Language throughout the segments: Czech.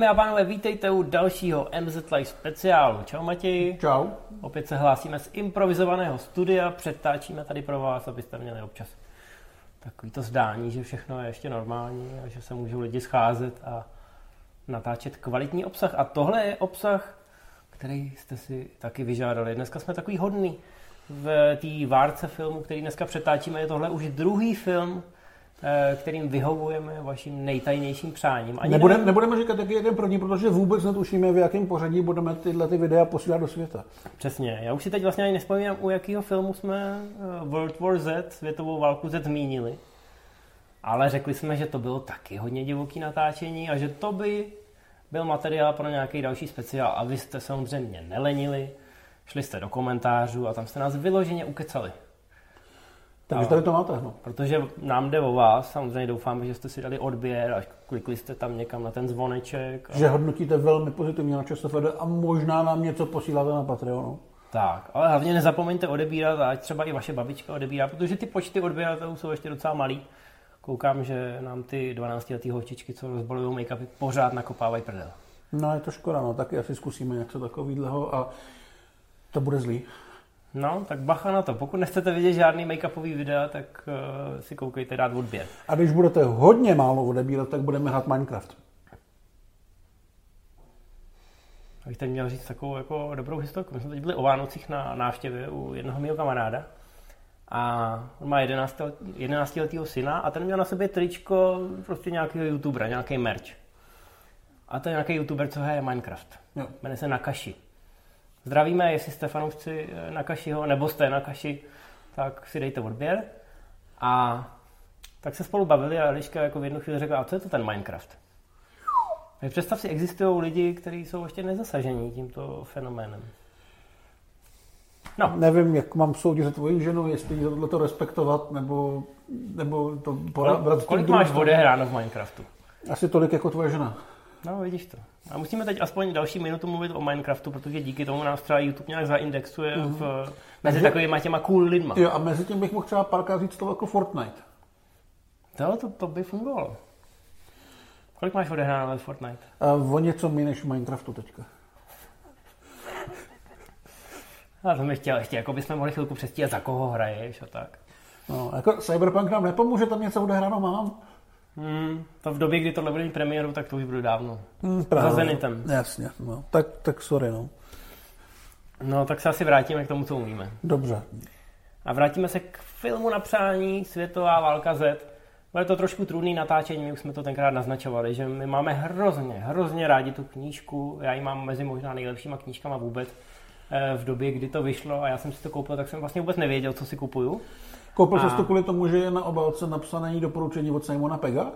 Dámy a pánové, vítejte u dalšího MZ Live speciálu. Čau Matěj. Čau. Opět se hlásíme z improvizovaného studia, přetáčíme tady pro vás, abyste měli občas takový to zdání, že všechno je ještě normální a že se můžou lidi scházet a natáčet kvalitní obsah. A tohle je obsah, který jste si taky vyžádali. Dneska jsme takový hodný v té várce filmu, který dneska přetáčíme. Je tohle už druhý film, kterým vyhovujeme vašim nejtajnějším přáním. Ani Nebudem, nevím... Nebudeme říkat, jaký je ten první, protože vůbec netušíme, v jakém pořadí budeme tyhle ty videa posílat do světa. Přesně. Já už si teď vlastně ani nespomínám, u jakého filmu jsme eh, World War Z, světovou válku Z zmínili. Ale řekli jsme, že to bylo taky hodně divoký natáčení a že to by byl materiál pro nějaký další speciál. A vy jste samozřejmě nelenili, šli jste do komentářů a tam jste nás vyloženě ukecali. Takže tady to máte. No. Protože nám jde o vás, samozřejmě doufáme, že jste si dali odběr a klikli jste tam někam na ten zvoneček. A... Že hodnotíte velmi pozitivně na ČSFD a možná nám něco posíláte na Patreonu. Tak, ale hlavně nezapomeňte odebírat, ať třeba i vaše babička odebírá, protože ty počty odběratelů jsou ještě docela malý. Koukám, že nám ty 12 letý holčičky, co rozbalují make-upy, pořád nakopávají prdel. No je to škoda, no taky asi zkusíme něco takového a to bude zlý. No, tak bacha na to. Pokud nechcete vidět žádný make-upový videa, tak uh, si koukejte dát odběr. A když budete hodně málo odebírat, tak budeme hrát Minecraft. Abych teď měl říct takovou jako dobrou historku. My jsme teď byli o Vánocích na návštěvě u jednoho mého kamaráda. A on má 11, 11 letého syna a ten měl na sobě tričko prostě nějakého youtubera, nějaký merch. A to je nějaký youtuber, co hraje Minecraft. Jo. Jmenuje se Nakashi. Zdravíme, jestli jste fanoušci eh, na Kašiho, nebo jste na Kaši, tak si dejte odběr. A tak se spolu bavili a Eliška jako v jednu chvíli řekla, a co je to ten Minecraft? Tak představ si, existují lidi, kteří jsou ještě nezasažení tímto fenoménem. No. Nevím, jak mám soudit za tvoji ženu, jestli tohle to respektovat, nebo, nebo to poradit. Kolik, kolik máš odehráno v Minecraftu? Asi tolik jako tvoje žena. No, vidíš to. A musíme teď aspoň další minutu mluvit o Minecraftu, protože díky tomu nás třeba YouTube nějak zaindexuje mm-hmm. v, mezi takovými těma cool lidma. Jo, a mezi tím bych mohl třeba párkrát říct to jako Fortnite. To, to, to by fungovalo. Kolik máš odehráno ve Fortnite? A o něco méně než v Minecraftu teďka. A to mi chtěl ještě, jako bychom mohli chvilku přestíhat, za koho hraješ a tak. No, jako Cyberpunk nám nepomůže, tam něco odehráno mám. Hmm, to v době, kdy tohle bude mít premiéru, tak to už bude dávno. Hmm, právě, Za Zenitem. Jasně, no. Tak, tak sorry, no. No, tak se asi vrátíme k tomu, co umíme. Dobře. A vrátíme se k filmu na přání Světová válka Z. Bude to trošku trudný natáčení, my už jsme to tenkrát naznačovali, že my máme hrozně, hrozně rádi tu knížku. Já ji mám mezi možná nejlepšíma knížkama vůbec eh, v době, kdy to vyšlo a já jsem si to koupil, tak jsem vlastně vůbec nevěděl, co si kupuju. Koupil a... jsi to kvůli tomu, že je na obálce napsané doporučení od Simona Pega?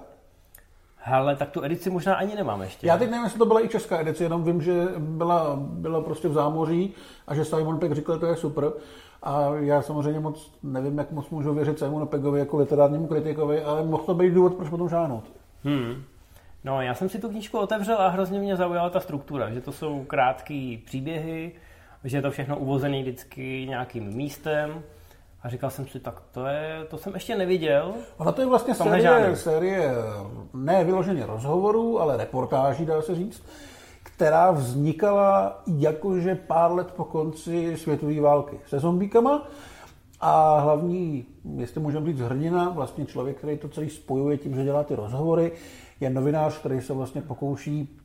Hele, tak tu edici možná ani nemám ještě. Já teď nevím, jestli to byla i česká edice, jenom vím, že byla, byla prostě v zámoří a že Simon Pegg říkal, že to je super. A já samozřejmě moc nevím, jak moc můžu věřit Simonu Peggovi jako literárnímu kritikovi, ale mohl to být důvod, proč potom žádnout. Hmm. No, já jsem si tu knížku otevřel a hrozně mě zaujala ta struktura, že to jsou krátké příběhy, že je to všechno uvozené vždycky nějakým místem, a říkal jsem si, tak to, je, to jsem ještě neviděl. Ona to je vlastně série, série ne vyloženě rozhovorů, ale reportáží, dá se říct, která vznikala jakože pár let po konci světové války se zombíkama. A hlavní, jestli můžeme říct hrdina, vlastně člověk, který to celý spojuje tím, že dělá ty rozhovory, je novinář, který se vlastně pokouší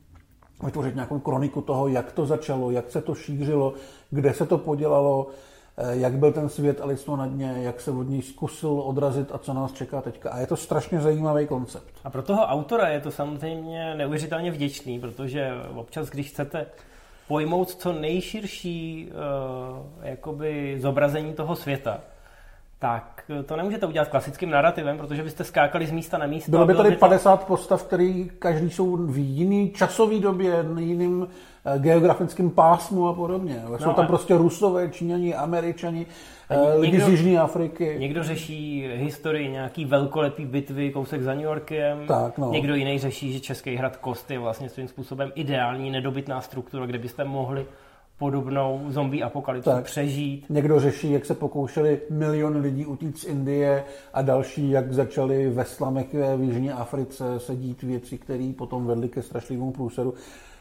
vytvořit nějakou kroniku toho, jak to začalo, jak se to šířilo, kde se to podělalo, jak byl ten svět a lidstvo na dně, jak se od něj zkusil odrazit a co nás čeká teďka. A je to strašně zajímavý koncept. A pro toho autora je to samozřejmě neuvěřitelně vděčný, protože občas, když chcete pojmout co nejširší uh, jakoby zobrazení toho světa, tak to nemůžete udělat klasickým narrativem, protože byste skákali z místa na místo. Bylo by tady 50 postav, který každý jsou v jiný časový době, jiným Eh, geografickém pásmu a podobně. No, Jsou tam a... prostě Rusové, Číňani, Američani, eh, lidi někdo, z Jižní Afriky. Někdo řeší historii nějaký velkolepý bitvy, kousek za New Yorkem. Tak, no. Někdo jiný řeší, že Český hrad Kost je vlastně svým způsobem ideální nedobytná struktura, kde byste mohli podobnou zombie apokalypsu tak. přežít. Někdo řeší, jak se pokoušeli milion lidí utíct z Indie a další, jak začali ve slamech v Jižní Africe sedít věci, které potom vedly ke strašlivému průseru.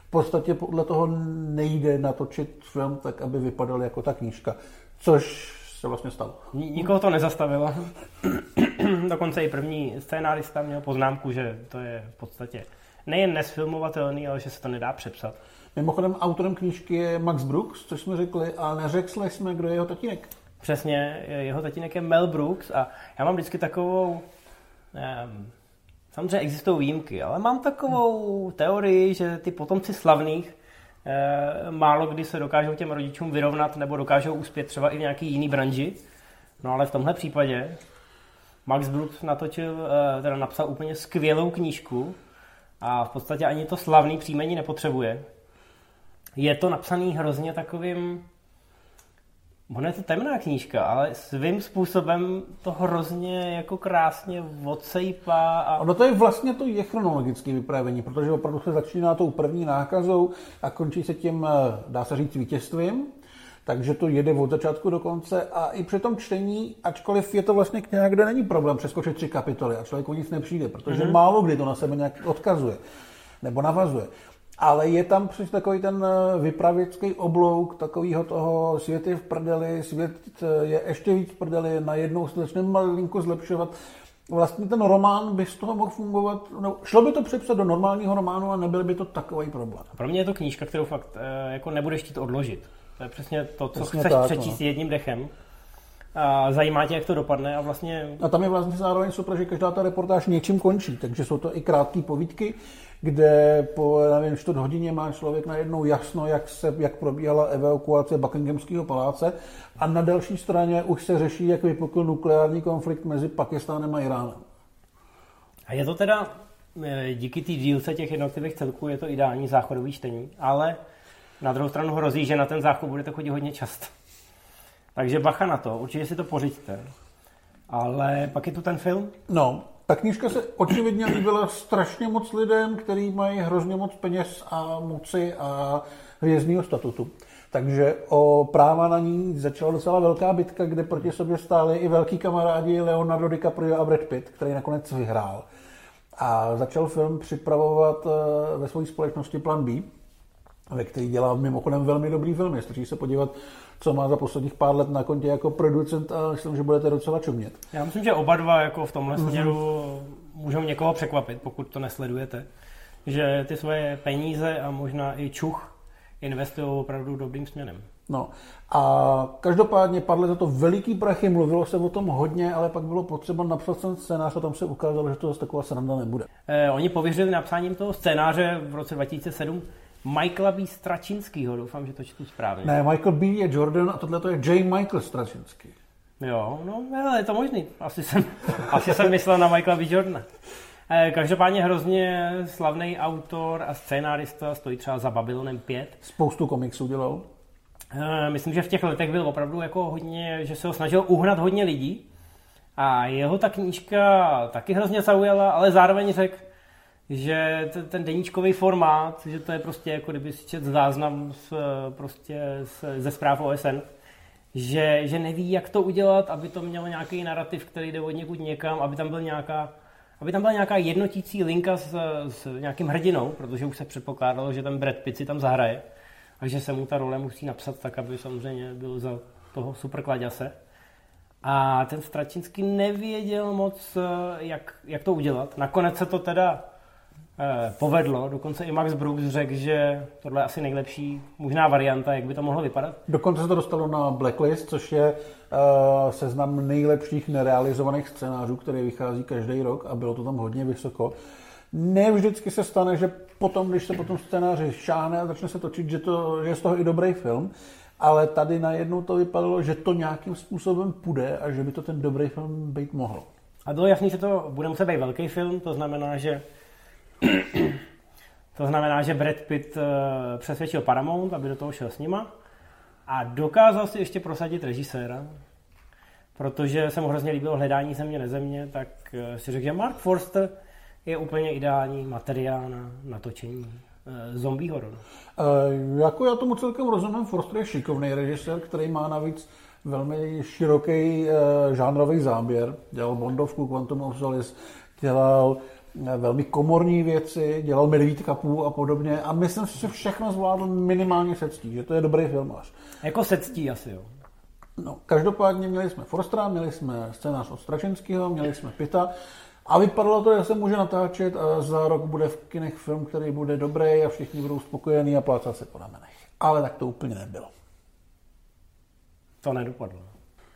V podstatě podle toho nejde natočit film tak, aby vypadal jako ta knížka, což se vlastně stalo. Nikoho to nezastavilo. Dokonce i první scénárista měl poznámku, že to je v podstatě nejen nesfilmovatelný, ale že se to nedá přepsat. Mimochodem autorem knížky je Max Brooks, což jsme řekli, a neřekli jsme, kdo je jeho tatínek. Přesně, jeho tatínek je Mel Brooks a já mám vždycky takovou, um, samozřejmě existují výjimky, ale mám takovou teorii, že ty potomci slavných eh, málo kdy se dokážou těm rodičům vyrovnat nebo dokážou uspět třeba i v nějaký jiný branži. No ale v tomhle případě Max Brooks natočil, eh, teda napsal úplně skvělou knížku a v podstatě ani to slavný příjmení nepotřebuje je to napsaný hrozně takovým Ono je to temná knížka, ale svým způsobem to hrozně jako krásně odsejpá. A... Ono to je vlastně to je chronologické vyprávění, protože opravdu se začíná tou první nákazou a končí se tím, eh, dá se říct, vítězstvím. Takže to jede od začátku do konce a i při tom čtení, ačkoliv je to vlastně kniha, kde není problém přeskočit tři kapitoly a člověk o nic nepřijde, protože mm-hmm. málo kdy to na sebe nějak odkazuje nebo navazuje ale je tam přes takový ten eh, vypravěcký oblouk takového toho svět je v prdeli, svět eh, je ještě víc v prdeli, najednou se začne malinko zlepšovat. Vlastně ten román by z toho mohl fungovat, no, šlo by to přepsat do normálního románu a nebyl by to takový problém. Pro mě je to knížka, kterou fakt eh, jako nebudeš chtít odložit. To je přesně to, co přesně chceš tak, přečíst no. jedním dechem. A zajímá tě, jak to dopadne a vlastně... A tam je vlastně zároveň super, že každá ta reportáž něčím končí, takže jsou to i krátké povídky, kde po, nevím, čtvrt hodině má člověk najednou jasno, jak, se, jak probíhala evakuace Buckinghamského paláce a na další straně už se řeší, jak vypukl nukleární konflikt mezi Pakistánem a Iránem. A je to teda, eh, díky té dílce těch jednotlivých celků, je to ideální záchodový čtení, ale na druhou stranu hrozí, že na ten záchod budete chodit hodně často. Takže bacha na to, určitě si to pořiďte. Ale pak je tu ten film? No, ta knížka se očividně líbila strašně moc lidem, kteří mají hrozně moc peněz a moci a hvězdního statutu. Takže o práva na ní začala docela velká bitka, kde proti sobě stáli i velký kamarádi Leonardo DiCaprio a Brad Pitt, který nakonec vyhrál. A začal film připravovat eh, ve své společnosti Plan B, ve který dělá mimochodem velmi dobrý film. Stačí se podívat co má za posledních pár let na kontě jako producent a myslím, že budete docela čumět. Já myslím, že oba dva jako v tomhle mm-hmm. směru můžou někoho překvapit, pokud to nesledujete. Že ty svoje peníze a možná i čuch investují opravdu dobrým směrem. No a každopádně padly za to veliký prachy, mluvilo se o tom hodně, ale pak bylo potřeba napsat ten scénář a tam se ukázalo, že to zase taková sranda nebude. Eh, oni pověřili napsáním toho scénáře v roce 2007 Michaela B. Stračinskýho, doufám, že to čtu správně. Ne, Michael B. je Jordan a tohle to je J. Michael Stračinský. Jo, no je to možný. Asi jsem, asi jsem myslel na Michaela B. Jordana. Eh, každopádně hrozně slavný autor a scénárista, stojí třeba za Babylonem 5. Spoustu komiksů dělal. Eh, myslím, že v těch letech byl opravdu jako hodně, že se ho snažil uhnat hodně lidí. A jeho ta knížka taky hrozně zaujala, ale zároveň řekl, že ten, deníčkový formát, že to je prostě jako kdyby si čet záznam z, prostě z, ze zpráv OSN, že, že neví, jak to udělat, aby to mělo nějaký narrativ, který jde od někud někam, aby tam byl nějaká aby tam byla nějaká jednotící linka s, s nějakým hrdinou, protože už se předpokládalo, že ten Brad Pitt si tam zahraje a že se mu ta role musí napsat tak, aby samozřejmě byl za toho superkladěse. A ten Stračinský nevěděl moc, jak, jak to udělat. Nakonec se to teda Eh, povedlo. Dokonce i Max Brooks řekl, že tohle je asi nejlepší možná varianta, jak by to mohlo vypadat. Dokonce se to dostalo na Blacklist, což je uh, seznam nejlepších nerealizovaných scénářů, který vychází každý rok a bylo to tam hodně vysoko. Ne vždycky se stane, že potom, když se potom scénáři šáhne a začne se točit, že, to, že je z toho i dobrý film, ale tady najednou to vypadalo, že to nějakým způsobem půjde a že by to ten dobrý film být mohl. A bylo jasný, že to bude muset být velký film, to znamená, že to znamená, že Brad Pitt eh, přesvědčil Paramount, aby do toho šel s nima a dokázal si ještě prosadit režiséra, protože se mu hrozně líbilo hledání země nezemě, tak eh, si řekl, že Mark Forster je úplně ideální materiál na natočení zombie horor. E, jako já tomu celkem rozumím, Forster je šikovný režisér, který má navíc velmi široký e, žánrový záběr. Dělal Bondovku, Quantum of Solace, dělal velmi komorní věci, dělal Medvíd kapů a podobně a myslím si, že všechno zvládl minimálně se ctí, že to je dobrý filmář. Jako se ctí asi, jo. No, každopádně měli jsme Forstera, měli jsme scénář od Stračenského, měli jsme Pita a vypadalo to, že se může natáčet a za rok bude v kinech film, který bude dobrý a všichni budou spokojení a plácat se po ramenech. Ale tak to úplně nebylo. To nedopadlo.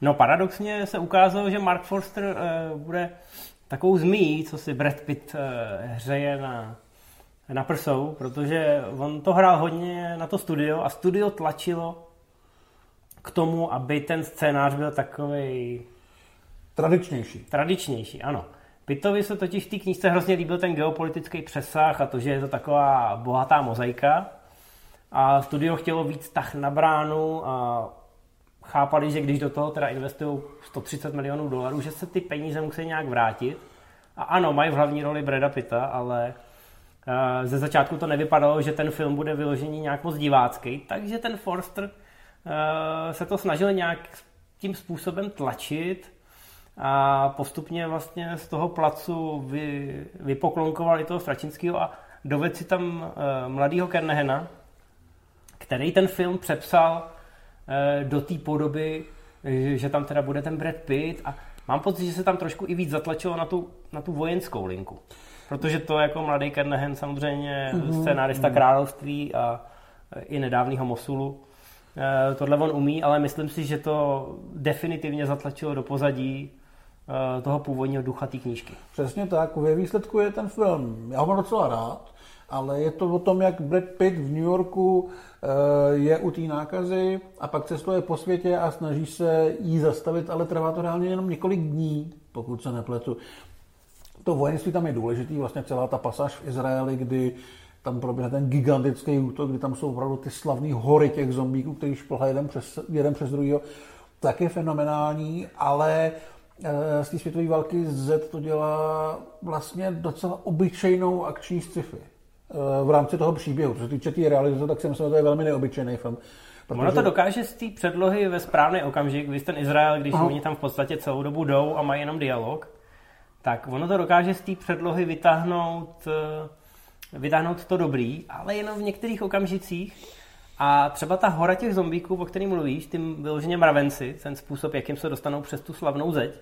No paradoxně se ukázalo, že Mark Forster uh, bude takovou zmí, co si Brad Pitt uh, hřeje na, na prsou, protože on to hrál hodně na to studio a studio tlačilo k tomu, aby ten scénář byl takový Tradičnější. Tradičnější, ano. Pittovi se totiž v té knížce hrozně líbil ten geopolitický přesah a to, že je to taková bohatá mozaika. A studio chtělo víc tah na bránu a chápali, že když do toho teda investují 130 milionů dolarů, že se ty peníze musí nějak vrátit. A ano, mají v hlavní roli Breda Pitta, ale uh, ze začátku to nevypadalo, že ten film bude vyložený nějak moc divácký, takže ten Forster uh, se to snažil nějak tím způsobem tlačit a postupně vlastně z toho placu vy, vypoklonkoval i toho Stračinského a dovedl si tam uh, mladýho Kernehena, který ten film přepsal do té podoby, že tam teda bude ten Brad Pitt a mám pocit, že se tam trošku i víc zatlačilo na tu, na tu vojenskou linku. Protože to jako mladý Kernehen samozřejmě mm-hmm. scénárista království a i nedávného Mosulu, tohle on umí, ale myslím si, že to definitivně zatlačilo do pozadí Eh, toho původního ducha té knížky. Přesně tak, ve výsledku je ten film, já ho mám docela rád, ale je to o tom, jak Brad Pitt v New Yorku eh, je u té nákazy a pak cestuje po světě a snaží se jí zastavit, ale trvá to reálně jenom několik dní, pokud se nepletu. To vojenství tam je důležitý, vlastně celá ta pasáž v Izraeli, kdy tam proběhne ten gigantický útok, kdy tam jsou opravdu ty slavné hory těch zombíků, který šplhají jeden přes, jeden přes druhýho, tak je fenomenální, ale Eh, z té světové války Z to dělá vlastně docela obyčejnou akční sci-fi v rámci toho příběhu. Co se týče té tý realizace, tak si myslím, že to je velmi neobyčejný film. Protože... Ono to dokáže z té předlohy ve správný okamžik, když ten Izrael, když Aha. oni tam v podstatě celou dobu jdou a mají jenom dialog, tak ono to dokáže z té předlohy vytáhnout, eh, vytáhnout to dobrý, ale jenom v některých okamžicích. A třeba ta hora těch zombíků, o kterým mluvíš, tím vyloženě mravenci, ten způsob, jakým se dostanou přes tu slavnou zeď,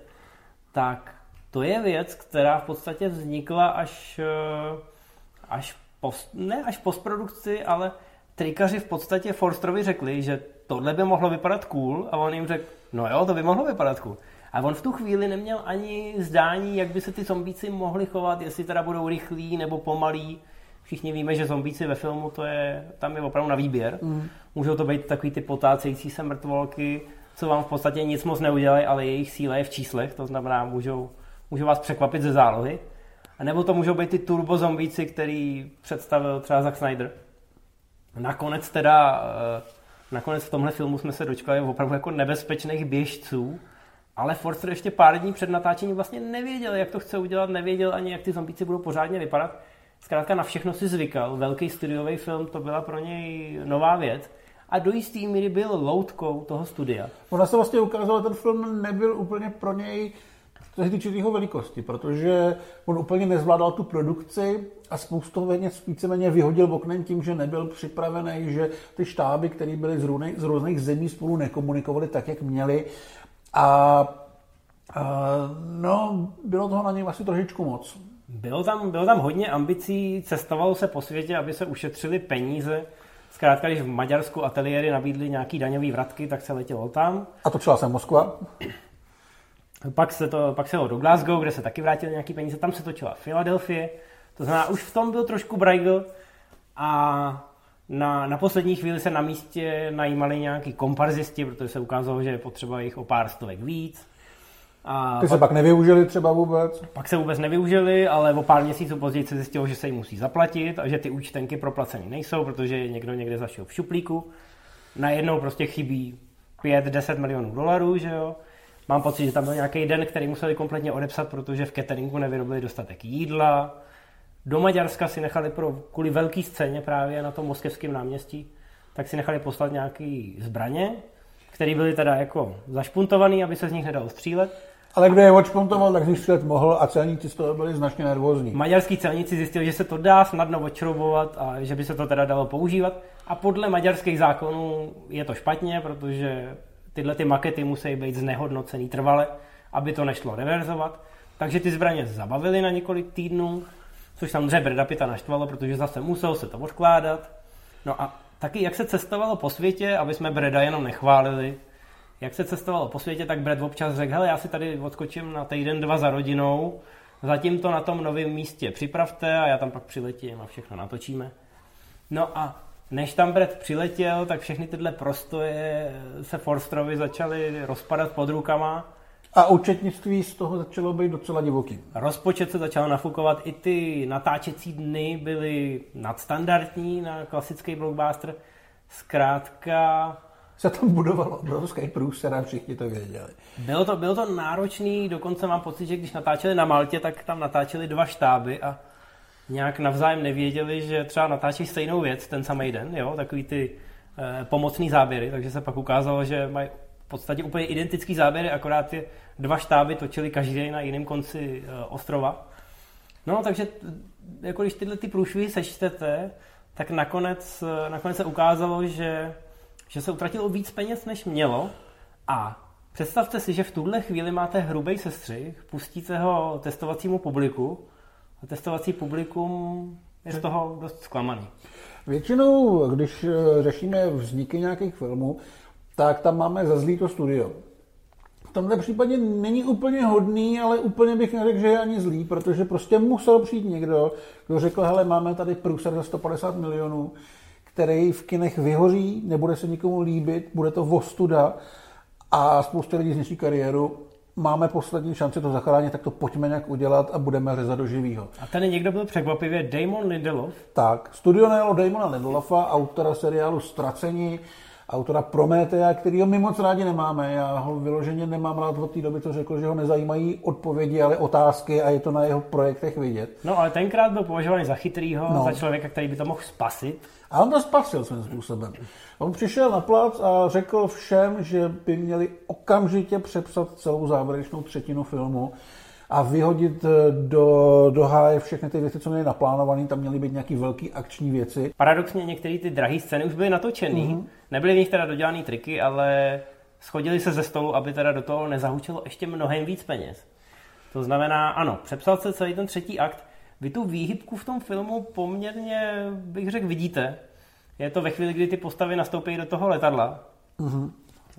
tak to je věc, která v podstatě vznikla až, eh, až post, ne až postprodukci, ale trikaři v podstatě Forstrovi řekli, že tohle by mohlo vypadat cool a on jim řekl, no jo, to by mohlo vypadat cool. A on v tu chvíli neměl ani zdání, jak by se ty zombíci mohli chovat, jestli teda budou rychlí nebo pomalí. Všichni víme, že zombíci ve filmu to je, tam je opravdu na výběr. Mm. Můžou to být takový ty potácející se mrtvolky, co vám v podstatě nic moc neudělají, ale jejich síla je v číslech, to znamená, můžou, můžou vás překvapit ze zálohy. A nebo to můžou být ty turbo zombíci, který představil třeba Zack Snyder. Nakonec teda, eh, nakonec v tomhle filmu jsme se dočkali opravdu jako nebezpečných běžců, ale Forster ještě pár dní před natáčením vlastně nevěděl, jak to chce udělat, nevěděl ani, jak ty zombíci budou pořádně vypadat. Zkrátka na všechno si zvykal. Velký studiový film, to byla pro něj nová věc a do jistý míry byl loutkou toho studia. Ona se vlastně ukázala, že ten film nebyl úplně pro něj co se týče jeho velikosti, protože on úplně nezvládal tu produkci a spoustu peněz víceméně vyhodil oknem tím, že nebyl připravený, že ty štáby, které byly z různých, z různých zemí spolu nekomunikovaly tak, jak měli. A, a no, bylo toho na něj asi trošičku moc. Bylo tam, bylo tam hodně ambicí, cestovalo se po světě, aby se ušetřili peníze. Zkrátka, když v Maďarsku ateliéry nabídly nějaký daňový vratky, tak se letělo tam. A točila se Moskva? Pak se, to, pak se ho do Glasgow, kde se taky vrátili nějaký peníze, tam se točila Filadelfie. To znamená, už v tom byl trošku Braigl a na, na poslední chvíli se na místě najímali nějaký komparzisti, protože se ukázalo, že je potřeba jich o pár stovek víc. A Ty pak, se pak nevyužili třeba vůbec? Pak se vůbec nevyužili, ale o pár měsíců později se zjistilo, že se jim musí zaplatit a že ty účtenky proplacené nejsou, protože někdo někde zašel v šuplíku. Najednou prostě chybí 5-10 milionů dolarů, že jo. Mám pocit, že tam byl nějaký den, který museli kompletně odepsat, protože v cateringu nevyrobili dostatek jídla. Do Maďarska si nechali pro, kvůli velké scéně právě na tom moskevském náměstí, tak si nechali poslat nějaký zbraně, které byly teda jako zašpuntované, aby se z nich nedalo střílet. Ale kdo je odšpuntoval, tak střílet mohl a celníci z toho byli značně nervózní. Maďarský celníci zjistili, že se to dá snadno odšroubovat a že by se to teda dalo používat. A podle maďarských zákonů je to špatně, protože tyhle ty makety musí být znehodnocený trvale, aby to nešlo reverzovat. Takže ty zbraně zabavili na několik týdnů, což samozřejmě Breda Pitta naštvalo, protože zase musel se to odkládat. No a taky jak se cestovalo po světě, aby jsme Breda jenom nechválili, jak se cestovalo po světě, tak Brad občas řekl, hele, já si tady odskočím na týden, dva za rodinou, zatím to na tom novém místě připravte a já tam pak přiletím a všechno natočíme. No a než tam Brad přiletěl, tak všechny tyhle prostoje se Forstrovi začaly rozpadat pod rukama. A účetnictví z toho začalo být docela divoký. Rozpočet se začal nafukovat, i ty natáčecí dny byly nadstandardní na klasický blockbuster. Zkrátka se tam budovalo obrovský průser a všichni to věděli. Bylo to, bylo to náročný, dokonce mám pocit, že když natáčeli na Maltě, tak tam natáčeli dva štáby a nějak navzájem nevěděli, že třeba natáčí stejnou věc ten samý den, jo, takový ty eh, pomocný záběry, takže se pak ukázalo, že mají v podstatě úplně identický záběry, akorát ty dva štáby točili každý na jiném konci eh, ostrova. No, takže jako když tyhle ty průšvihy sečtete, tak nakonec, eh, nakonec se ukázalo, že že se utratilo víc peněz, než mělo a představte si, že v tuhle chvíli máte hrubý sestřih, pustíte ho testovacímu publiku a testovací publikum je z toho dost zklamaný. Většinou, když eh, řešíme vzniky nějakých filmů, tak tam máme za zlý to studio. V tomhle případě není úplně hodný, ale úplně bych neřekl, že je ani zlý, protože prostě musel přijít někdo, kdo řekl, hele, máme tady průser za 150 milionů, který v kinech vyhoří, nebude se nikomu líbit, bude to vostuda a spousta lidí zničí kariéru. Máme poslední šanci to zachránit, tak to pojďme nějak udělat a budeme řezat do živýho. A tady někdo byl překvapivě Damon Lindelof? Tak, studio najalo Damona Lindelofa, autora seriálu Stracení, autora Prometea, kterýho my moc rádi nemáme. Já ho vyloženě nemám rád od té doby, co řekl, že ho nezajímají odpovědi, ale otázky a je to na jeho projektech vidět. No ale tenkrát byl považovaný za chytrýho, no. za člověka, který by to mohl spasit. A on to spasil svým způsobem. On přišel na plac a řekl všem, že by měli okamžitě přepsat celou závěrečnou třetinu filmu a vyhodit eh, do, do háje všechny ty věci, co měly naplánované, tam měly být nějaké velké akční věci. Paradoxně některé ty drahé scény už byly natočené, mm-hmm. nebyly v nich teda dodělané triky, ale schodili se ze stolu, aby teda do toho nezahučilo ještě mnohem víc peněz. To znamená, ano, přepsal se celý ten třetí akt, vy tu výhybku v tom filmu poměrně, bych řekl, vidíte. Je to ve chvíli, kdy ty postavy nastoupí do toho letadla mm-hmm.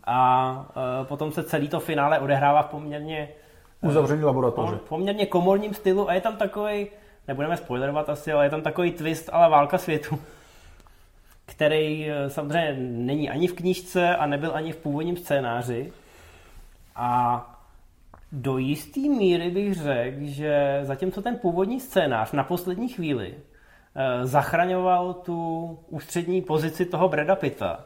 a e, potom se celý to finále odehrává v poměrně uzavřený laboratoře. Poměrně komorním stylu a je tam takový, nebudeme spoilerovat asi, ale je tam takový twist, ale válka světu, který e, samozřejmě není ani v knížce a nebyl ani v původním scénáři. A do jisté míry bych řekl, že zatímco ten původní scénář na poslední chvíli eh, zachraňoval tu ústřední pozici toho Breda Pitta,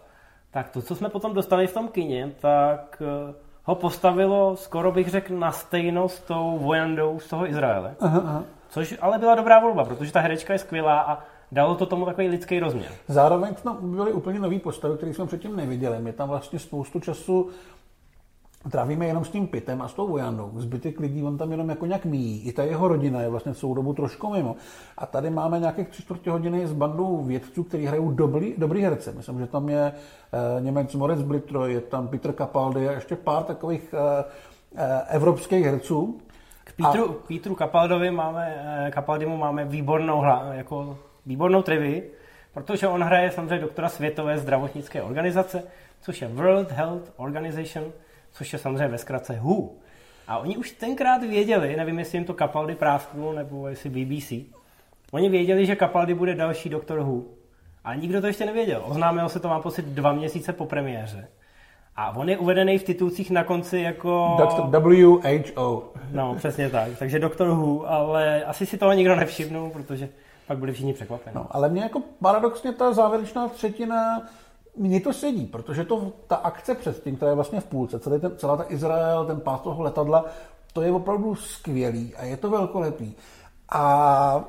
tak to, co jsme potom dostali v tom kině, tak eh, ho postavilo, skoro bych řekl, na stejno s tou vojandou z toho Izraele. Aha, aha. Což ale byla dobrá volba, protože ta herečka je skvělá a dalo to tomu takový lidský rozměr. Zároveň tam byly úplně nové postavy, které jsme předtím neviděli. My tam vlastně spoustu času trávíme jenom s tím pitem a s tou vojandou. Zbytek lidí on tam jenom jako nějak míjí. I ta jeho rodina je vlastně celou dobu trošku mimo. A tady máme nějakých tři čtvrtě hodiny s bandou vědců, kteří hrajou dobrý, dobrý herce. Myslím, že tam je e, Němec Moritz Blitro, je tam Peter Capaldi a ještě pár takových e, e, evropských herců. K Petru, a... k Petru Capaldovi máme, Capaldimu máme výbornou, hla, jako výbornou trivii, protože on hraje samozřejmě doktora Světové zdravotnické organizace, což je World Health Organization, což je samozřejmě ve zkratce WHO. A oni už tenkrát věděli, nevím, jestli jim to Capaldi prásknul, nebo jestli BBC, oni věděli, že Capaldi bude další doktor WHO. Ale nikdo to ještě nevěděl. Oznámil se to, mám pocit, dva měsíce po premiéře. A on je uvedený v titulcích na konci jako... Dr. WHO. No, přesně tak. Takže doktor Who, ale asi si toho nikdo nevšimnul, protože pak byli všichni překvapeni. No, ale mě jako paradoxně ta závěrečná třetina mně to sedí, protože to, ta akce předtím, která je vlastně v půlce, celý ten, celá ta Izrael, ten pás toho letadla, to je opravdu skvělý a je to velkolepý. A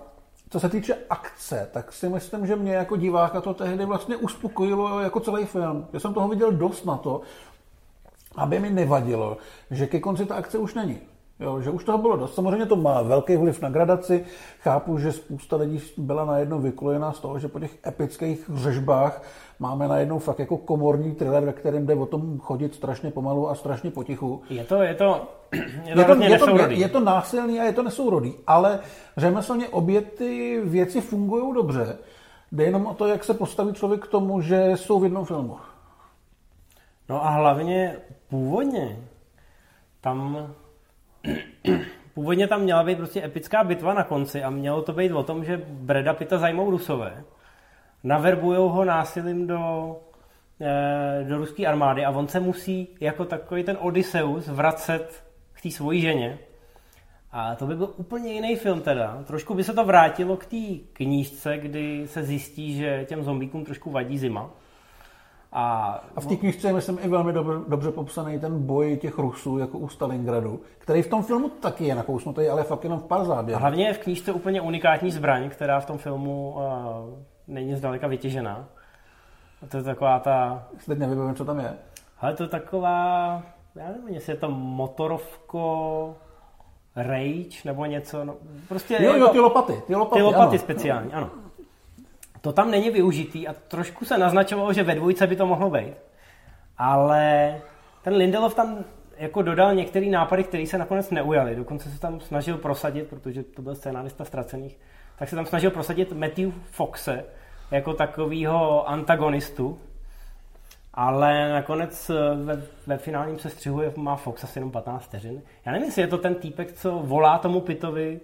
co se týče akce, tak si myslím, že mě jako diváka to tehdy vlastně uspokojilo jako celý film. Já jsem toho viděl dost na to, aby mi nevadilo, že ke konci ta akce už není. Jo, že už toho bylo dost. Samozřejmě to má velký vliv na gradaci. Chápu, že spousta lidí byla najednou vykolejená z toho, že po těch epických řežbách máme najednou fakt jako komorní thriller, ve kterém jde o tom chodit strašně pomalu a strašně potichu. Je to, je to, je to, je to, je to, je, je to násilný a je to nesourodý, ale řemeslně obě ty věci fungují dobře. Jde jenom o to, jak se postaví člověk k tomu, že jsou v jednom filmu. No a hlavně původně tam původně tam měla být prostě epická bitva na konci a mělo to být o tom, že Breda Pitta zajmou Rusové. Naverbujou ho násilím do, eh, do ruské armády a on se musí jako takový ten Odysseus vracet k té svojí ženě. A to by byl úplně jiný film teda. Trošku by se to vrátilo k té knížce, kdy se zjistí, že těm zombíkům trošku vadí zima. A, a v té knižce je, myslím, i velmi dobře, dobře popsaný ten boj těch Rusů jako u Stalingradu, který v tom filmu taky je nakousnutý, ale fakt jenom v pár záběrech. A hlavně je v knížce úplně unikátní zbraň, která v tom filmu uh, není zdaleka vytěžená. A to je taková ta... Teď nevím, co tam je. Ale to je taková, já nevím, jestli je to motorovko Rage nebo něco. No, prostě jo, jo, ty lopaty. Ty lopaty, ty lopaty ano. speciální, ano. To tam není využitý a trošku se naznačovalo, že ve dvojce by to mohlo být. Ale ten Lindelof tam jako dodal některé nápady, které se nakonec neujaly. Dokonce se tam snažil prosadit, protože to byl scénárista ztracených, tak se tam snažil prosadit Matthew Foxe jako takového antagonistu, ale nakonec ve, ve finálním sestřihu má Fox asi jenom 15 vteřin. Já nevím, jestli je to ten týpek, co volá tomu Pitovi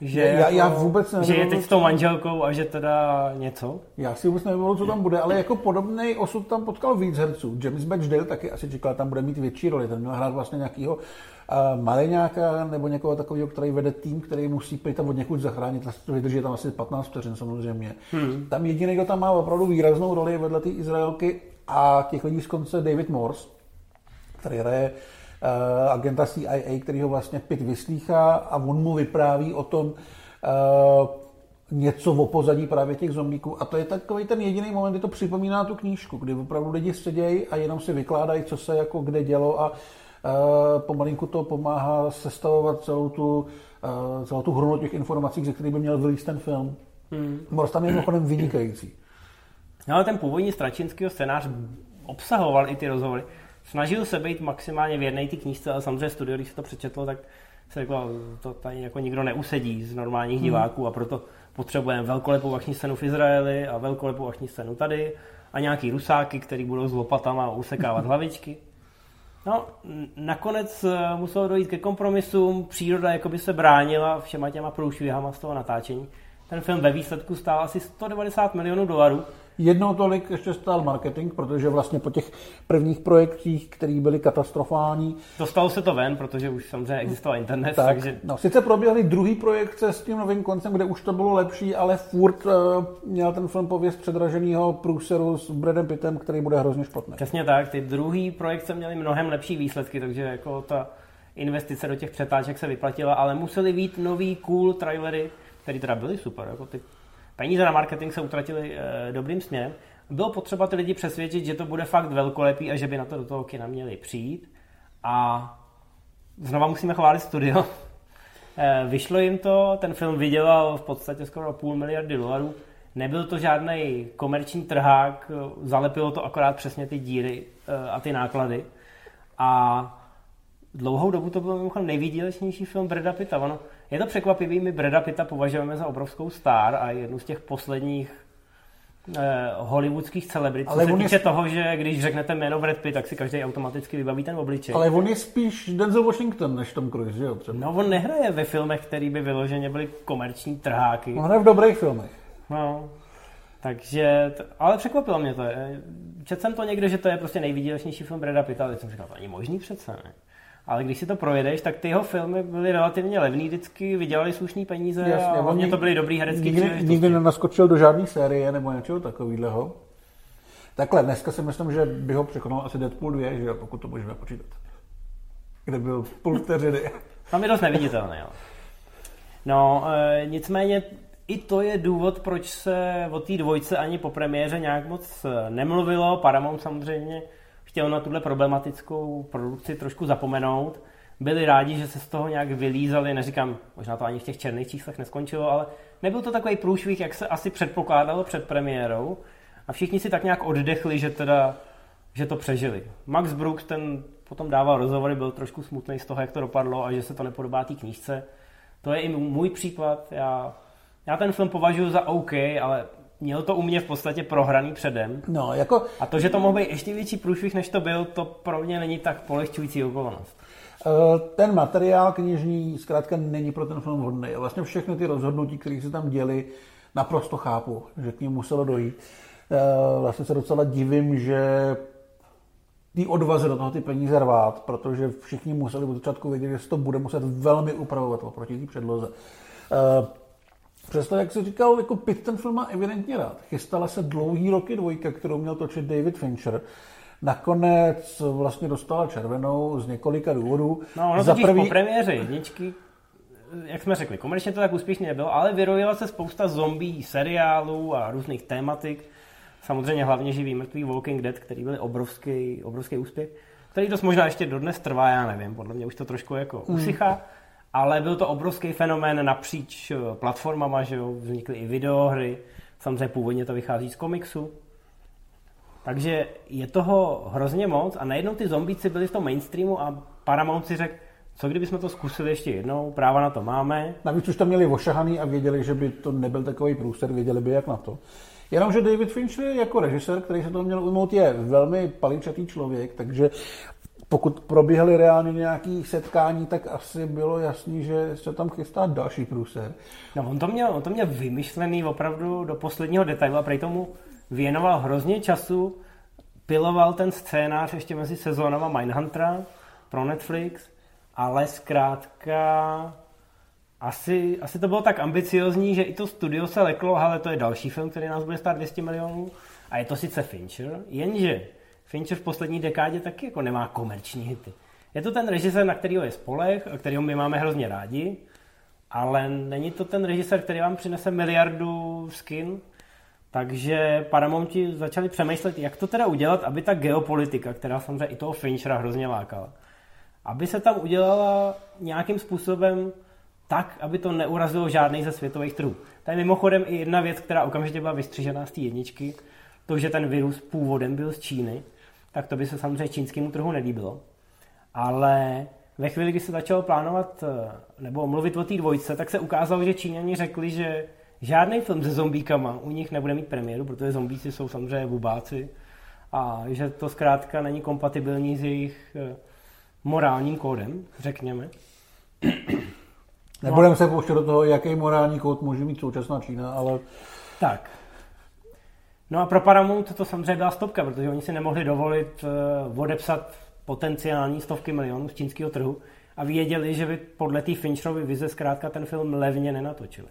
že, já, jako, já vůbec nevím, že je teď s tou manželkou a že teda něco? Já si vůbec nevím, co tam bude, ale jako podobný osud tam potkal víc herců. James Batchdale taky asi čekal, tam bude mít větší roli. Ten měl hrát vlastně nějakého uh, maleňáka nebo někoho takového, který vede tým, který musí pejt tam od někud zachránit. To vydrží tam asi 15 vteřin samozřejmě. Hmm. Tam jediný, kdo tam má opravdu výraznou roli vedle té Izraelky a těch lidí z konce David Morse, který hraje agenta CIA, který ho vlastně Pitt vyslýchá a on mu vypráví o tom, uh, něco v opozadí právě těch zombíků. A to je takový ten jediný moment, kdy to připomíná tu knížku, kdy opravdu lidi sedějí a jenom si vykládají, co se jako kde dělo a uh, pomalinku to pomáhá sestavovat celou tu, celou tu hrunu těch informací, ze kterých by měl vylíst ten film. Hmm. Morse tam je mimochodem vynikající. No, ale ten původní Stračinského scénář obsahoval i ty rozhovory snažil se být maximálně věrný ty knížce, ale samozřejmě studio, když se to přečetlo, tak se jako, to tady jako nikdo neusedí z normálních hmm. diváků a proto potřebujeme velkolepou akční scénu v Izraeli a velkolepou akční scénu tady a nějaký rusáky, který budou s lopatama usekávat hlavičky. No, nakonec eh, muselo dojít ke kompromisům, příroda jakoby se bránila všema těma průšvihama z toho natáčení. Ten film ve výsledku stál asi 190 milionů dolarů, Jednou tolik ještě stál marketing, protože vlastně po těch prvních projektích, které byly katastrofální. Dostalo se to ven, protože už samozřejmě existoval internet. Tak, takže... no, sice proběhly druhý projekce s tím novým koncem, kde už to bylo lepší, ale furt uh, měl ten film pověst předraženého průseru s Bradem Pittem, který bude hrozně špatný. Přesně tak, ty druhý projekce měly mnohem lepší výsledky, takže jako ta investice do těch přetáček se vyplatila, ale museli být nový cool trailery, které teda byly super, jako ty peníze na marketing se utratily e, dobrým směrem. Bylo potřeba ty lidi přesvědčit, že to bude fakt velkolepý a že by na to do toho kina měli přijít. A znova musíme chválit studio. e, vyšlo jim to, ten film vydělal v podstatě skoro půl miliardy dolarů. Nebyl to žádný komerční trhák, zalepilo to akorát přesně ty díry e, a ty náklady. A dlouhou dobu to byl mimochodem nejvýdělečnější film Breda Pitta. Ono, je to překvapivý, my Breda Pitta považujeme za obrovskou star a jednu z těch posledních eh, hollywoodských celebrit, co se týče je... toho, že když řeknete jméno Brad Pitt, tak si každý automaticky vybaví ten obličej. Ale on je spíš Denzel Washington než Tom Cruise, že jo? Třeba. No on nehraje ve filmech, které by vyloženě byly komerční trháky. On hraje v dobrých filmech. No, takže, ale překvapilo mě to. Četl jsem to někde, že to je prostě nejvýdělečnější film Breda Pitta, ale jsem říkal, to ani možný přece, ne? Ale když si to projedeš, tak ty jeho filmy byly relativně levný, vždycky vydělali slušný peníze Jasně, a hlavně to byly dobrý herecký nikdy, nikdy nenaskočil do žádné série nebo něčeho takového. Takhle, dneska si myslím, že by ho překonal asi Deadpool 2, že jo, pokud to můžeme počítat. Kde byl půl vteřiny. Tam je dost neviditelný, jo. No, e, nicméně i to je důvod, proč se o té dvojce ani po premiéře nějak moc eh, nemluvilo. Paramount samozřejmě chtěl na tuhle problematickou produkci trošku zapomenout. Byli rádi, že se z toho nějak vylízali, neříkám, možná to ani v těch černých číslech neskončilo, ale nebyl to takový průšvih, jak se asi předpokládalo před premiérou. A všichni si tak nějak oddechli, že teda že to přežili. Max Brooks ten potom dával rozhovory, byl trošku smutný z toho, jak to dopadlo a že se to nepodobá té knížce. To je i můj příklad. Já, já ten film považuji za OK, ale měl to u mě v podstatě prohraný předem. No, jako... A to, že to mohl být ještě větší průšvih, než to byl, to pro mě není tak polehčující okolnost. Eh, ten materiál knižní zkrátka není pro ten film vhodný. Vlastně všechny ty rozhodnutí, které se tam děli, naprosto chápu, že k ním muselo dojít. Eh, vlastně se docela divím, že té odvaze do toho ty peníze rvát, protože všichni museli od začátku vědět, že se to bude muset velmi upravovat oproti té předloze. Přesto, jak jsi říkal, jako Pitt ten film má evidentně rád. Chystala se dlouhý roky dvojka, kterou měl točit David Fincher. Nakonec vlastně dostala červenou z několika důvodů. No, ono Za prvý... po premiéře jedničky, jak jsme řekli, komerčně to tak úspěšně nebylo, ale vyrojila se spousta zombie seriálů a různých tématik samozřejmě hlavně živý mrtvý Walking Dead, který byl obrovský, obrovský úspěch, který dost možná ještě dodnes trvá, já nevím, podle mě už to trošku jako mm. Ale byl to obrovský fenomén napříč eh, platformama, že jo, vznikly i videohry, samozřejmě původně to vychází z komiksu, takže je toho hrozně moc a najednou ty zombíci byli v tom mainstreamu a Paramount si řekl, co kdybychom to zkusili ještě jednou, práva na to máme. Navíc už tam měli ošahaný a věděli, že by to nebyl takový průser, věděli by jak na to. Jenomže David Fincher jako režisér, který se toho měl ujmout, je velmi paličatý člověk, takže pokud probíhaly reálně nějaké setkání, tak asi bylo jasný, že se tam chystá další průser. No on to měl, on to měl vymyšlený opravdu do posledního detailu a prej tomu věnoval hrozně času, piloval ten scénář ještě mezi sezónama Mindhuntera pro Netflix, ale zkrátka asi, asi to bylo tak ambiciozní, že i to studio se leklo, ale to je další film, který nás bude stát 200 milionů. A je to sice Fincher, jenže Fincher v poslední dekádě taky jako nemá komerční hity. Je to ten režisér, na kterého je spolech, a kterého my máme hrozně rádi, ale není to ten režisér, který vám přinese miliardu skin. Takže Paramounti začali přemýšlet, jak to teda udělat, aby ta geopolitika, která samozřejmě i toho Finchera hrozně lákala, aby se tam udělala nějakým způsobem tak, aby to neurazilo žádný ze světových trhů. To je mimochodem i jedna věc, která okamžitě byla vystřižená z té jedničky, to, že ten virus původem byl z Číny, tak to by se samozřejmě čínskému trhu nelíbilo. Ale ve chvíli, kdy se začalo plánovat eh, nebo mluvit o té dvojce, tak se ukázalo, že Číňani řekli, že žádný film se zombíkama u nich nebude mít premiéru, protože zombíci jsou samozřejmě bubáci a že to zkrátka není kompatibilní s jejich eh, morálním kódem, řekněme. Nebudeme no. se pouštět do toho, jaký morální kód může mít současná Čína, ale... Tak. No a pro Paramount to samozřejmě byla stopka, protože oni si nemohli dovolit uh, odepsat potenciální stovky milionů z čínského trhu a věděli, že by podle té Fincherovy vize zkrátka ten film levně nenatočili.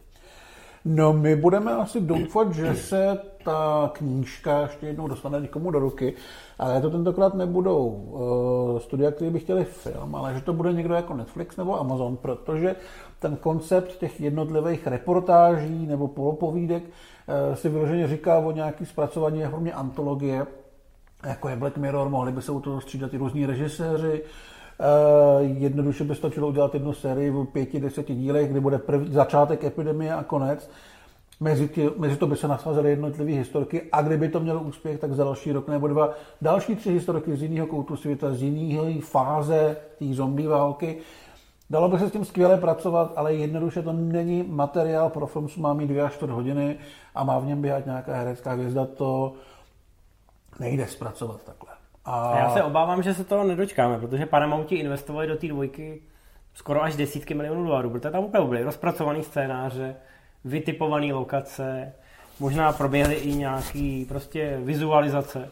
No, my budeme asi doufat, že se ta knížka ještě jednou dostane někomu do ruky, ale to tentokrát nebudou uh, studia, které by chtěli film, ale že to bude někdo jako Netflix nebo Amazon, protože ten koncept těch jednotlivých reportáží nebo polopovídek uh, si vyloženě říká o nějaký zpracování jako mě antologie, jako je Black Mirror, mohli by se u toho střídat i různí režiséři, Uh, jednoduše by stačilo udělat jednu sérii v pěti, deseti dílech, kdy bude první, začátek epidemie a konec. Mezi, tě, mezi to by se nasazely jednotlivé historky a kdyby to mělo úspěch, tak za další rok nebo dva další tři historky z jiného koutu světa, z jiného fáze té zombie války. Dalo by se s tím skvěle pracovat, ale jednoduše to není materiál pro film, má mít dvě až čtvrt hodiny a má v něm běhat nějaká herecká hvězda, to nejde zpracovat takhle. A... Já se obávám, že se toho nedočkáme, protože Paramounti investovali do té dvojky skoro až desítky milionů dolarů, protože tam opravdu byly rozpracované scénáře, vytipované lokace, možná proběhly i nějaký prostě vizualizace.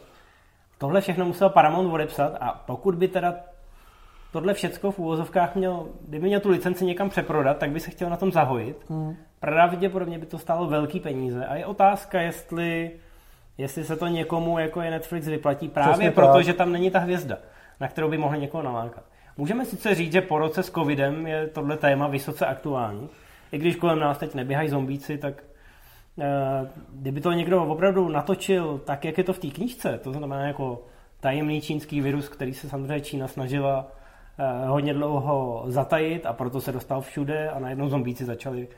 Tohle všechno musel Paramount odepsat a pokud by teda tohle všecko v úvozovkách měl, kdyby měl tu licenci někam přeprodat, tak by se chtěl na tom zahojit. Hmm. Pravděpodobně by to stálo velký peníze. A je otázka, jestli jestli se to někomu, jako je Netflix, vyplatí právě proto, že tam není ta hvězda, na kterou by mohli někoho nalákat. Můžeme sice říct, že po roce s covidem je tohle téma vysoce aktuální, i když kolem nás teď neběhají zombíci, tak kdyby to někdo opravdu natočil tak, jak je to v té knížce, to znamená jako tajemný čínský virus, který se samozřejmě Čína snažila eh, hodně dlouho zatajit a proto se dostal všude a najednou zombíci začali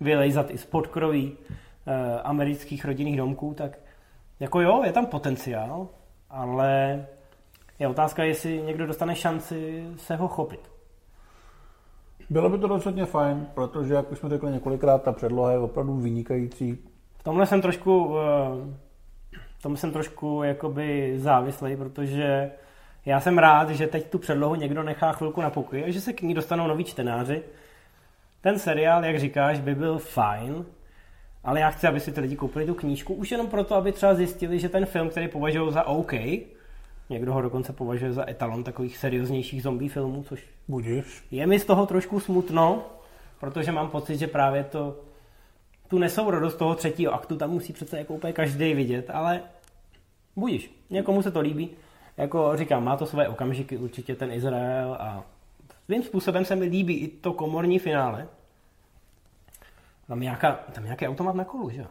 vylejzat i z podkroví eh, amerických rodinných domků, tak jako jo, je tam potenciál, ale je otázka, jestli někdo dostane šanci se ho chopit. Bylo by to rozhodně fajn, protože, jak už jsme řekli několikrát, ta předloha je opravdu vynikající. V tomhle jsem trošku, eh, v tom jsem trošku jakoby závislý, protože já jsem rád, že teď tu předlohu někdo nechá chvilku na pokoji a že se k ní dostanou noví čtenáři. Ten seriál, jak říkáš, by byl fajn, ale já chci, aby si ty lidi koupili tu knížku, už jenom proto, aby třeba zjistili, že ten film, který považují za OK, někdo ho dokonce považuje za etalon takových serióznějších zombie filmů, což Budíš. je mi z toho trošku smutno, protože mám pocit, že právě to tu nesourodost toho třetího aktu tam musí přece jako úplně každý vidět, ale budíš. Někomu se to líbí. Jako říkám, má to své okamžiky určitě ten Izrael a svým způsobem se mi líbí i to komorní finále, tam, nějaká, tam nějaký automat na kolu, že jo?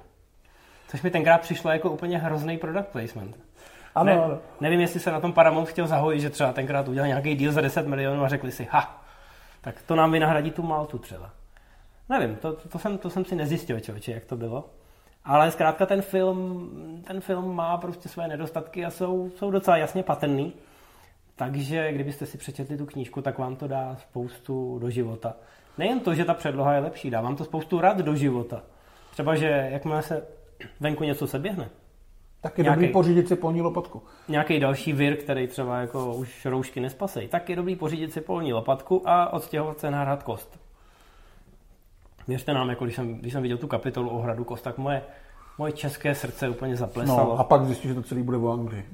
Což mi tenkrát přišlo jako úplně hrozný product placement. Ano, ne, ano. Nevím, jestli se na tom Paramount chtěl zahojit, že třeba tenkrát udělal nějaký deal za 10 milionů a řekli si, ha, tak to nám vynahradí tu Maltu třeba. Nevím, to, to, to, jsem, to jsem si nezjistil, člověče, jak to bylo. Ale zkrátka ten film, ten film má prostě své nedostatky a jsou, jsou docela jasně patrný. Takže kdybyste si přečetli tu knížku, tak vám to dá spoustu do života. Nejen to, že ta předloha je lepší, dá vám to spoustu rad do života. Třeba, že jakmile se venku něco se běhne, tak je nějaký, dobrý pořídit si polní lopatku. Nějaký další vir, který třeba jako už roušky nespasej, tak je dobrý pořídit si polní lopatku a odstěhovat se na hrad kost. Věřte nám, jako když jsem, když jsem viděl tu kapitolu o hradu kost, tak moje, moje české srdce úplně zaplesalo. No, a pak zjistíš, že to celý bude v Anglii.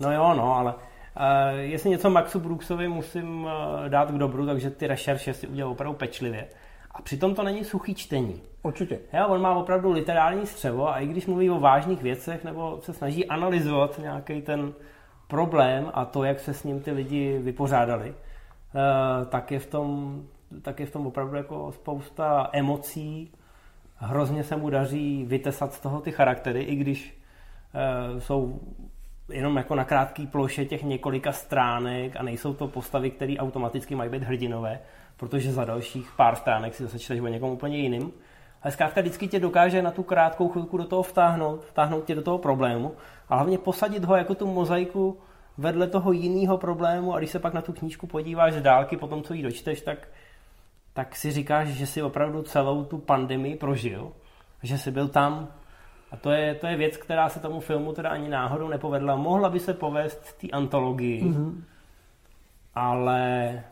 No jo, no, ale Uh, jestli něco Maxu Brooksovi musím uh, dát k dobru, takže ty rešerše si udělal opravdu pečlivě. A přitom to není suchý čtení. Určitě. Jo, on má opravdu literární střevo a i když mluví o vážných věcech nebo se snaží analyzovat nějaký ten problém a to, jak se s ním ty lidi vypořádali, uh, tak je v tom, tak je v tom opravdu jako spousta emocí. Hrozně se mu daří vytesat z toho ty charaktery, i když uh, jsou jenom jako na krátký ploše těch několika stránek a nejsou to postavy, které automaticky mají být hrdinové, protože za dalších pár stránek si zase čteš o někom úplně jiným. Ale zkrátka vždycky tě dokáže na tu krátkou chvilku do toho vtáhnout, vtáhnout tě do toho problému a hlavně posadit ho jako tu mozaiku vedle toho jiného problému a když se pak na tu knížku podíváš z dálky po tom, co ji dočteš, tak, tak si říkáš, že si opravdu celou tu pandemii prožil, že jsi byl tam, a to je, to je věc, která se tomu filmu teda ani náhodou nepovedla. Mohla by se povést té antologii, mm-hmm. ale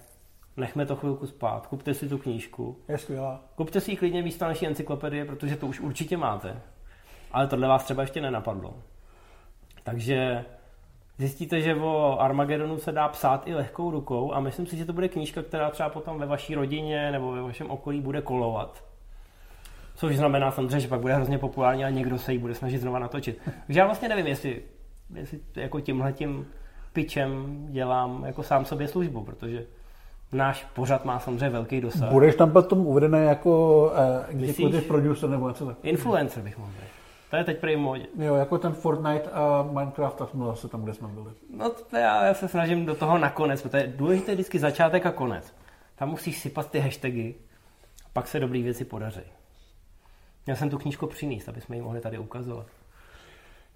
nechme to chvilku spát. Kupte si tu knížku. Je skvělá. Kupte si ji klidně místo naší encyklopedie, protože to už určitě máte. Ale tohle vás třeba ještě nenapadlo. Takže zjistíte, že o Armagedonu se dá psát i lehkou rukou a myslím si, že to bude knížka, která třeba potom ve vaší rodině nebo ve vašem okolí bude kolovat. Což znamená samozřejmě, že pak bude hrozně populární a někdo se jí bude snažit znova natočit. Takže já vlastně nevím, jestli, jestli jako tímhletím pičem dělám jako sám sobě službu, protože náš pořad má samozřejmě velký dosah. Budeš tam potom uvedený jako uh, producer nebo něco tak? Influencer bych mohl být. To je teď prý modě. Jo, jako ten Fortnite a Minecraft, tak jsme zase tam, kde jsme byli. No to já, já se snažím do toho nakonec, protože je důležité vždycky začátek a konec. Tam musíš sypat ty hashtagy, a pak se dobrý věci podaří. Měl jsem tu knížku přinést, aby jsme ji mohli tady ukazovat.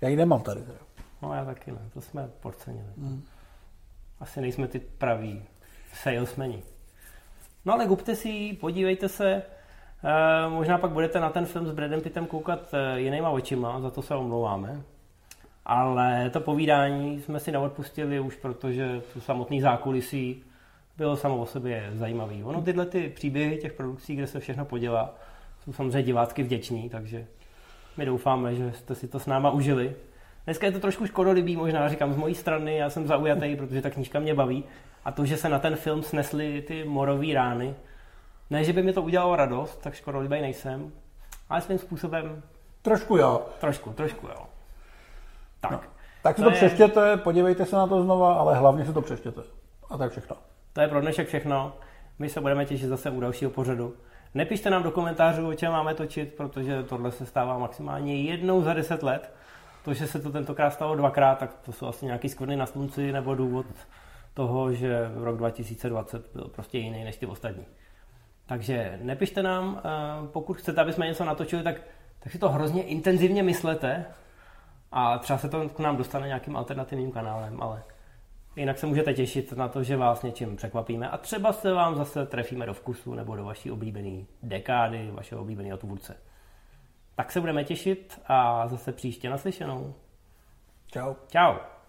Já ji nemám tady. No já taky ne, to jsme podcenili. Hmm. Asi nejsme ty praví salesmeni. No ale kupte si ji, podívejte se, e, možná pak budete na ten film s Bradem Pittem koukat e, jinýma očima, za to se omlouváme. Ale to povídání jsme si neodpustili už, protože tu samotný zákulisí bylo samo o sobě zajímavý. Ono tyhle ty příběhy těch produkcí, kde se všechno podělá, samozřejmě divácky vděční, takže my doufáme, že jste si to s náma užili. Dneska je to trošku škodolibý, možná říkám z mojí strany, já jsem zaujatý, protože ta knížka mě baví. A to, že se na ten film snesly ty morové rány, ne, že by mi to udělalo radost, tak škodolibý nejsem, ale svým způsobem... Trošku jo. Trošku, trošku jo. Tak. No. Tak si to, to je... přeštěte, podívejte se na to znova, ale hlavně si to přeštěte. A tak všechno. To je pro dnešek všechno. My se budeme těšit zase u dalšího pořadu. Nepište nám do komentářů, o čem máme točit, protože tohle se stává maximálně jednou za deset let. To, že se to tentokrát stalo dvakrát, tak to jsou asi nějaký skvrny na slunci nebo důvod toho, že rok 2020 byl prostě jiný než ty ostatní. Takže nepište nám, eh, pokud chcete, aby jsme něco natočili, tak, tak si to hrozně intenzivně myslete a třeba se to k nám dostane nějakým alternativním kanálem, ale jinak se můžete těšit na to, že vás něčím překvapíme a třeba se vám zase trefíme do vkusu nebo do vaší oblíbené dekády, vašeho oblíbeného tvůrce. Tak se budeme těšit a zase příště naslyšenou. Ciao. Ciao.